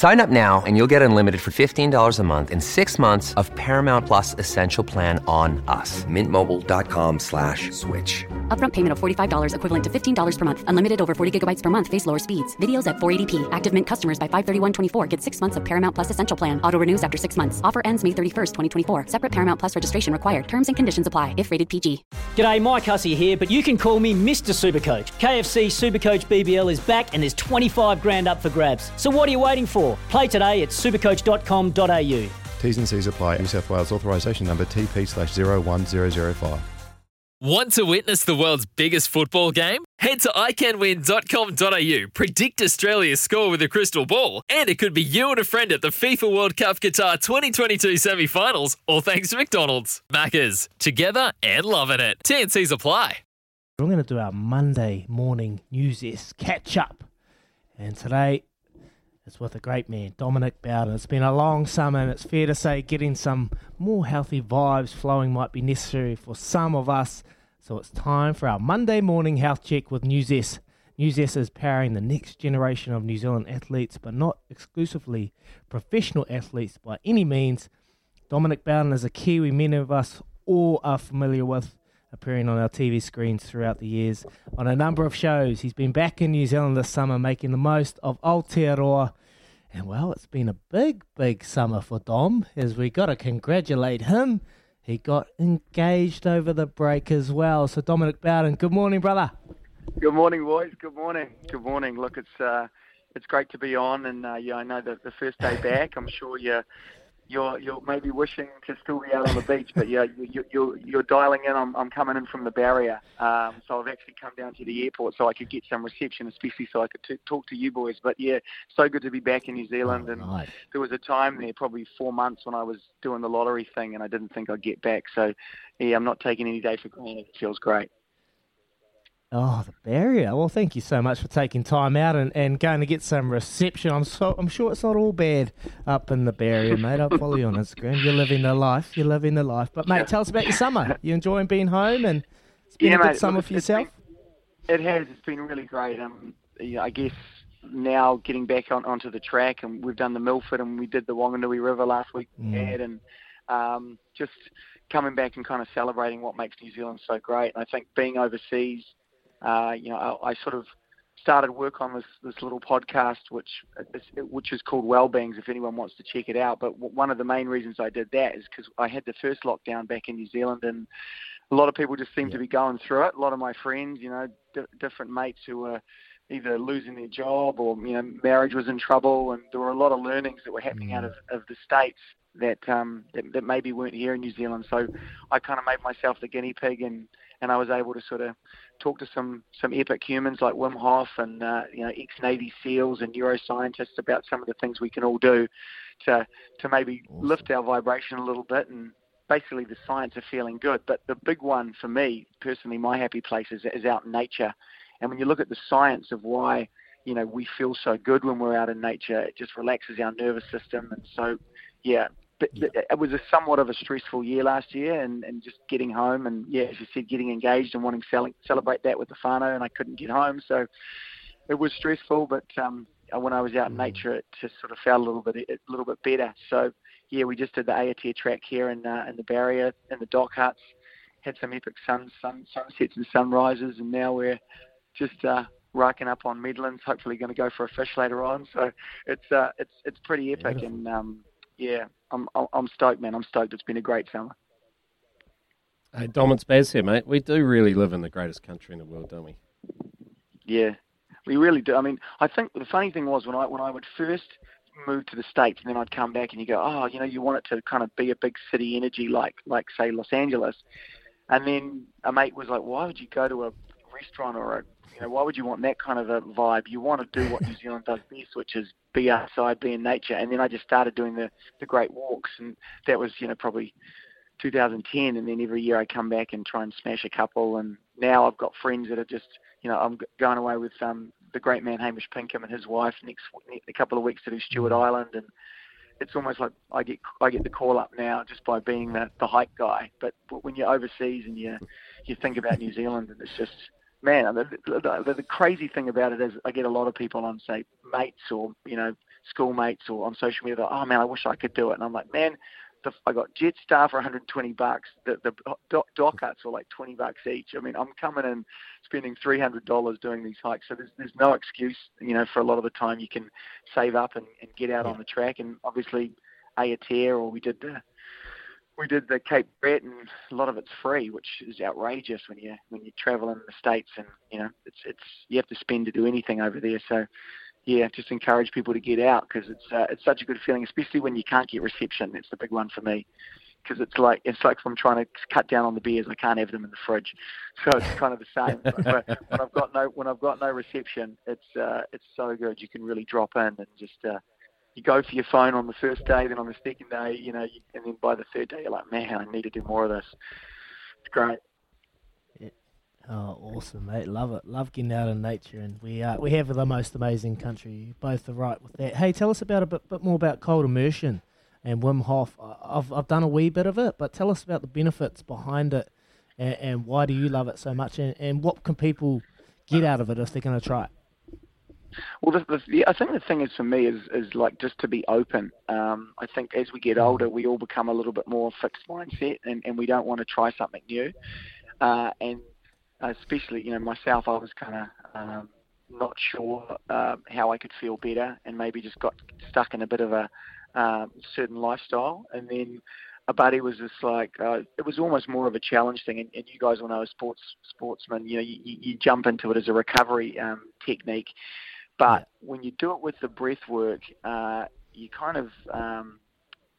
Sign up now and you'll get unlimited for $15 a month in six months of Paramount Plus Essential Plan on us. Mintmobile.com slash switch. Upfront payment of $45 equivalent to $15 per month. Unlimited over 40 gigabytes per month. Face lower speeds. Videos at 480p. Active Mint customers by 531.24 get six months of Paramount Plus Essential Plan. Auto renews after six months. Offer ends May 31st, 2024. Separate Paramount Plus registration required. Terms and conditions apply if rated PG. G'day, Mike Hussey here, but you can call me Mr. Supercoach. KFC Supercoach BBL is back and there's 25 grand up for grabs. So what are you waiting for? Play today at supercoach.com.au. T's and C's apply. New South Wales authorisation number TP slash 01005. Want to witness the world's biggest football game? Head to iCanWin.com.au, predict Australia's score with a crystal ball, and it could be you and a friend at the FIFA World Cup Qatar 2022 semi finals, all thanks to McDonald's. Maccas, together and loving it. TNC's apply. We're going to do our Monday morning newsies catch up. And today it's with a great man, Dominic Bowden. It's been a long summer, and it's fair to say getting some more healthy vibes flowing might be necessary for some of us. So it's time for our Monday morning health check with News S. Nuzest is powering the next generation of New Zealand athletes, but not exclusively professional athletes by any means. Dominic Bowden is a Kiwi many of us all are familiar with, appearing on our TV screens throughout the years on a number of shows. He's been back in New Zealand this summer making the most of Aotearoa. And well, it's been a big, big summer for Dom, as we got to congratulate him. He got engaged over the break as well. So, Dominic Bowden, good morning, brother. Good morning, boys. Good morning. Good morning. Look, it's uh, it's great to be on, and uh, yeah, I know that the first day back, I'm sure you're you're you're maybe wishing to still be out on the beach, but yeah, you, you, are you're dialing in. I'm, I'm coming in from the barrier, um, so I've actually come down to the airport so I could get some reception, especially so I could t- talk to you boys. But yeah, so good to be back in New Zealand. Oh, and nice. there was a time there, probably four months, when I was doing the lottery thing, and I didn't think I'd get back. So yeah, I'm not taking any day for granted. It feels great. Oh, the barrier. Well, thank you so much for taking time out and, and going to get some reception. I'm so I'm sure it's not all bad up in the barrier, mate. I'll follow you on Instagram. You're living the life. You're living the life. But mate, tell us about your summer. You enjoying being home and it's been yeah, a good mate, summer look, for yourself. Been, it has. It's been really great. Um, I guess now getting back on onto the track, and we've done the Milford, and we did the Wanganui River last week, we Mm. and um, just coming back and kind of celebrating what makes New Zealand so great. And I think being overseas, uh, you know, I, I sort of started work on this this little podcast, which is, which is called Wellbeings. If anyone wants to check it out, but w- one of the main reasons I did that is because I had the first lockdown back in New Zealand, and a lot of people just seem to be going through it. A lot of my friends, you know, di- different mates who were either losing their job or you know marriage was in trouble, and there were a lot of learnings that were happening out of, of the states that um that, that maybe weren't here in New Zealand. So I kind of made myself the guinea pig, and and I was able to sort of talk to some some epic humans like Wim Hof and uh, you know ex Navy SEALs and neuroscientists about some of the things we can all do to to maybe lift our vibration a little bit and basically the science of feeling good. But the big one for me personally, my happy place is, is out in nature. And when you look at the science of why you know we feel so good when we're out in nature, it just relaxes our nervous system. And so yeah. But it was a somewhat of a stressful year last year, and, and just getting home, and yeah, as you said, getting engaged and wanting to celebrate that with the whānau, and I couldn't get home, so it was stressful. But um, when I was out in nature, it just sort of felt a little bit a little bit better. So yeah, we just did the Aotea track here in uh, in the barrier in the DOC huts, had some epic sun, sun sunsets and sunrises, and now we're just uh, racking up on Medlands. Hopefully, going to go for a fish later on. So it's uh, it's it's pretty epic, and um, yeah, I'm I'm stoked, man. I'm stoked. It's been a great summer. Hey, Dom, it's Baz here, mate. We do really live in the greatest country in the world, don't we? Yeah, we really do. I mean, I think the funny thing was when I when I would first move to the states and then I'd come back and you go, oh, you know, you want it to kind of be a big city energy like like say Los Angeles. And then a mate was like, "Why would you go to a restaurant or a you know, why would you want that kind of a vibe? You want to do what New Zealand does best, which is be outside, be in nature. And then I just started doing the the great walks, and that was you know probably 2010. And then every year I come back and try and smash a couple. And now I've got friends that are just you know I'm going away with um the great man Hamish Pinkham and his wife next a couple of weeks to do Stewart Mm. Island and it's almost like I get I get the call up now just by being the, the hike guy. But, but when you're overseas and you you think about New Zealand and it's just man the, the, the, crazy thing about it is I get a lot of people on say mates or you know schoolmates or on social media. Oh man, I wish I could do it. And I'm like, man, the, I got Jetstar for 120 bucks. The the DOC, DOC huts were like 20 bucks each. I mean, I'm coming in spending $300 doing these hikes. So there's there's no excuse, you know, for a lot of the time you can save up and, and get out on the track. And obviously, Aotearoa we did the we did the Cape Brett, and a lot of it's free, which is outrageous when you when you travel in the states, and you know it's it's you have to spend to do anything over there. So yeah, just encourage people to get out because it's uh, it's such a good feeling, especially when you can't get reception. It's the big one for me because it's like it's like I'm trying to cut down on the beers, I can't have them in the fridge. So it's kind of the same. But when I've got no when I've got no reception, it's uh, it's so good. You can really drop in and just. Uh, you go for your phone on the first day, then on the second day, you know, and then by the third day, you're like, man, I need to do more of this. It's great. Oh, awesome, mate! Love it. Love getting out in nature, and we uh, we have the most amazing country. You both are right with that. Hey, tell us about a bit, bit more about cold immersion and Wim Hof. I've I've done a wee bit of it, but tell us about the benefits behind it, and, and why do you love it so much, and, and what can people get out of it if they're going to try it? Well, the, the, I think the thing is for me is is like just to be open. Um, I think as we get older, we all become a little bit more fixed mindset, and, and we don't want to try something new. Uh, and especially, you know, myself, I was kind of um, not sure uh, how I could feel better, and maybe just got stuck in a bit of a um, certain lifestyle. And then a buddy was just like, uh, it was almost more of a challenge thing. And, and you guys will know, as sports sportsmen, you know, you you jump into it as a recovery um, technique. But when you do it with the breath work, uh, you kind of um,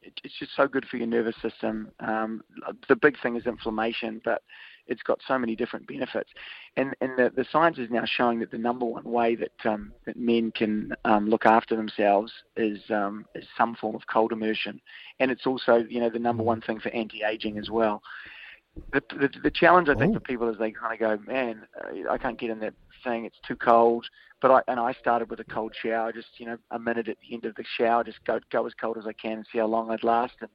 it, it's just so good for your nervous system. Um, the big thing is inflammation, but it's got so many different benefits. And and the, the science is now showing that the number one way that um, that men can um, look after themselves is um, is some form of cold immersion, and it's also you know the number one thing for anti-aging as well. The, the, the challenge I think for people is they kind of go, man, uh, I can't get in that thing. It's too cold. But I and I started with a cold shower, just you know a minute at the end of the shower, just go go as cold as I can and see how long I'd last. And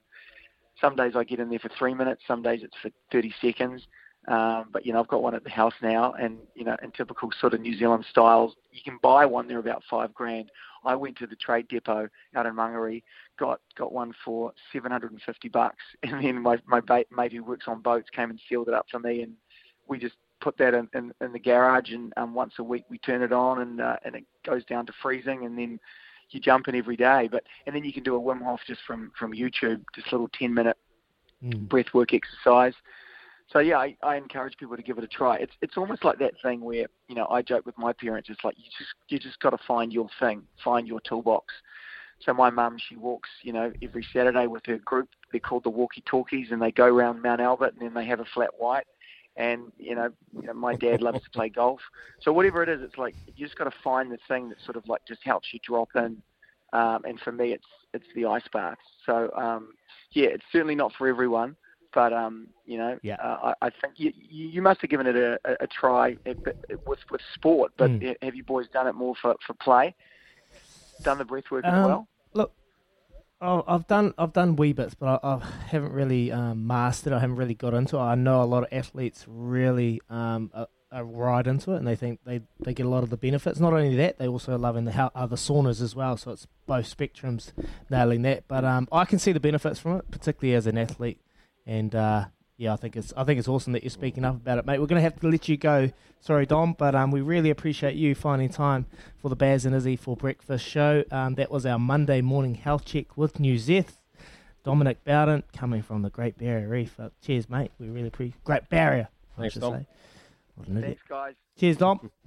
some days I get in there for three minutes, some days it's for 30 seconds. Um, but you know I've got one at the house now, and you know in typical sort of New Zealand styles, you can buy one. They're about five grand. I went to the trade depot out in Mangere, got got one for 750 bucks, and then my my mate, mate who works on boats came and sealed it up for me, and we just put that in, in, in the garage, and um, once a week we turn it on, and uh, and it goes down to freezing, and then you jump in every day. But and then you can do a Wim Hof just from from YouTube, just a little 10 minute Mm. breath work exercise. So yeah, I, I encourage people to give it a try. It's it's almost like that thing where you know I joke with my parents. It's like you just you just got to find your thing, find your toolbox. So my mum, she walks, you know, every Saturday with her group. They're called the Walkie Talkies, and they go around Mount Albert, and then they have a flat white. And you know, you know, my dad loves to play golf. So whatever it is, it's like you just got to find the thing that sort of like just helps you drop in. Um, and for me, it's it's the ice baths. So um, yeah, it's certainly not for everyone, but um, you know, Yeah. uh, I, I think you, you must have given it a, a, a try with with sport. But Mm. have you boys done it more for, for play? Done the breath work as Um, well? Look, I- I've done I've done wee bits, but I, I haven't really um, mastered. I haven't really got into it. I know a lot of athletes really um, are, are right into it, and they think they, they get a lot of the benefits. Not only that, they also love in the how other saunas as well. So it's both spectrums nailing that. But um, I can see the benefits from it, particularly as an athlete. And uh, yeah, I think it's I think it's awesome that you're speaking up about it, mate. We're gonna have to let you go. Sorry, Dom, but um, we really appreciate you finding time for the Baz and Izzy for breakfast show. Um, that was our Monday morning health check with Nuzest. Dominic Bowden coming from the Great Barrier Reef. Uh, cheers, mate. We really appreciate Great Barrier. Thanks, Dom. say. What an idiot. Thanks, guys. Cheers, Dom.